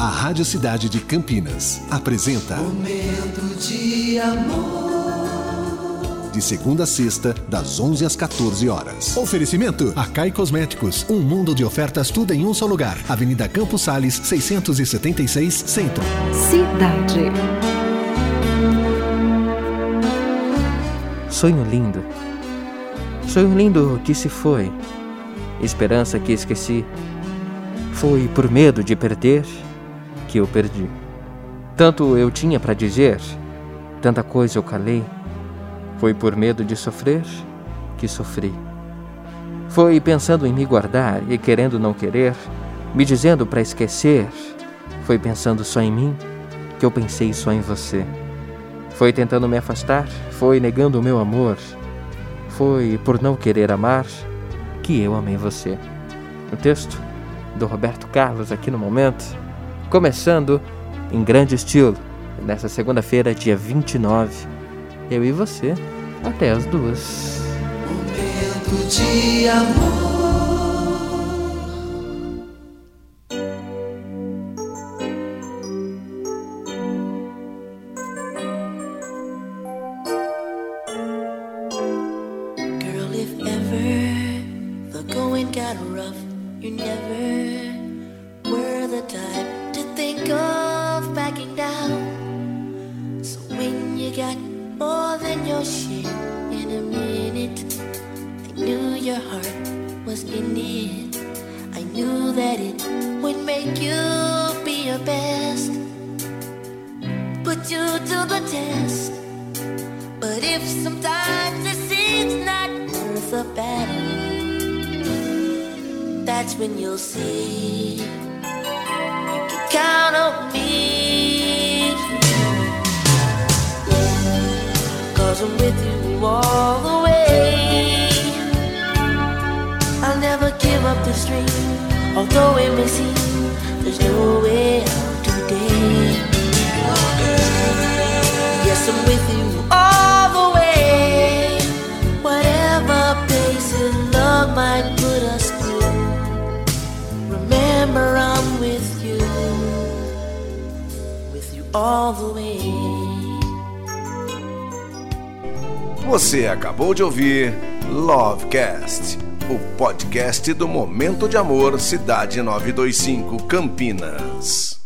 A Rádio Cidade de Campinas apresenta Momento de amor. De segunda a sexta, das 11 às 14 horas. Oferecimento: Acai Cosméticos. Um mundo de ofertas, tudo em um só lugar. Avenida Campos Sales, 676, Centro. Cidade. Sonho lindo. Sonho lindo que se foi. Esperança que esqueci. Foi por medo de perder que eu perdi. Tanto eu tinha para dizer, tanta coisa eu calei. Foi por medo de sofrer que sofri. Foi pensando em me guardar e querendo não querer, me dizendo para esquecer. Foi pensando só em mim que eu pensei só em você. Foi tentando me afastar, foi negando o meu amor. Foi por não querer amar que eu amei você. O texto do Roberto Carlos aqui no momento, começando em grande estilo, nessa segunda-feira, dia 29. Eu e você, até as duas. Momento de amor. Girl, if ever the going got rough, you never got more than your share in a minute, I knew your heart was in it. I knew that it would make you be your best, put you to the test. But if sometimes it seems not worth a battle, that's when you'll see you can count on me. Cause I'm with you all the way. I'll never give up this dream, although it may seem there's no way out today. Yes, I'm with you all the way. Whatever places love might put us through, remember I'm with you, with you all the way. Você acabou de ouvir Lovecast, o podcast do Momento de Amor Cidade 925 Campinas.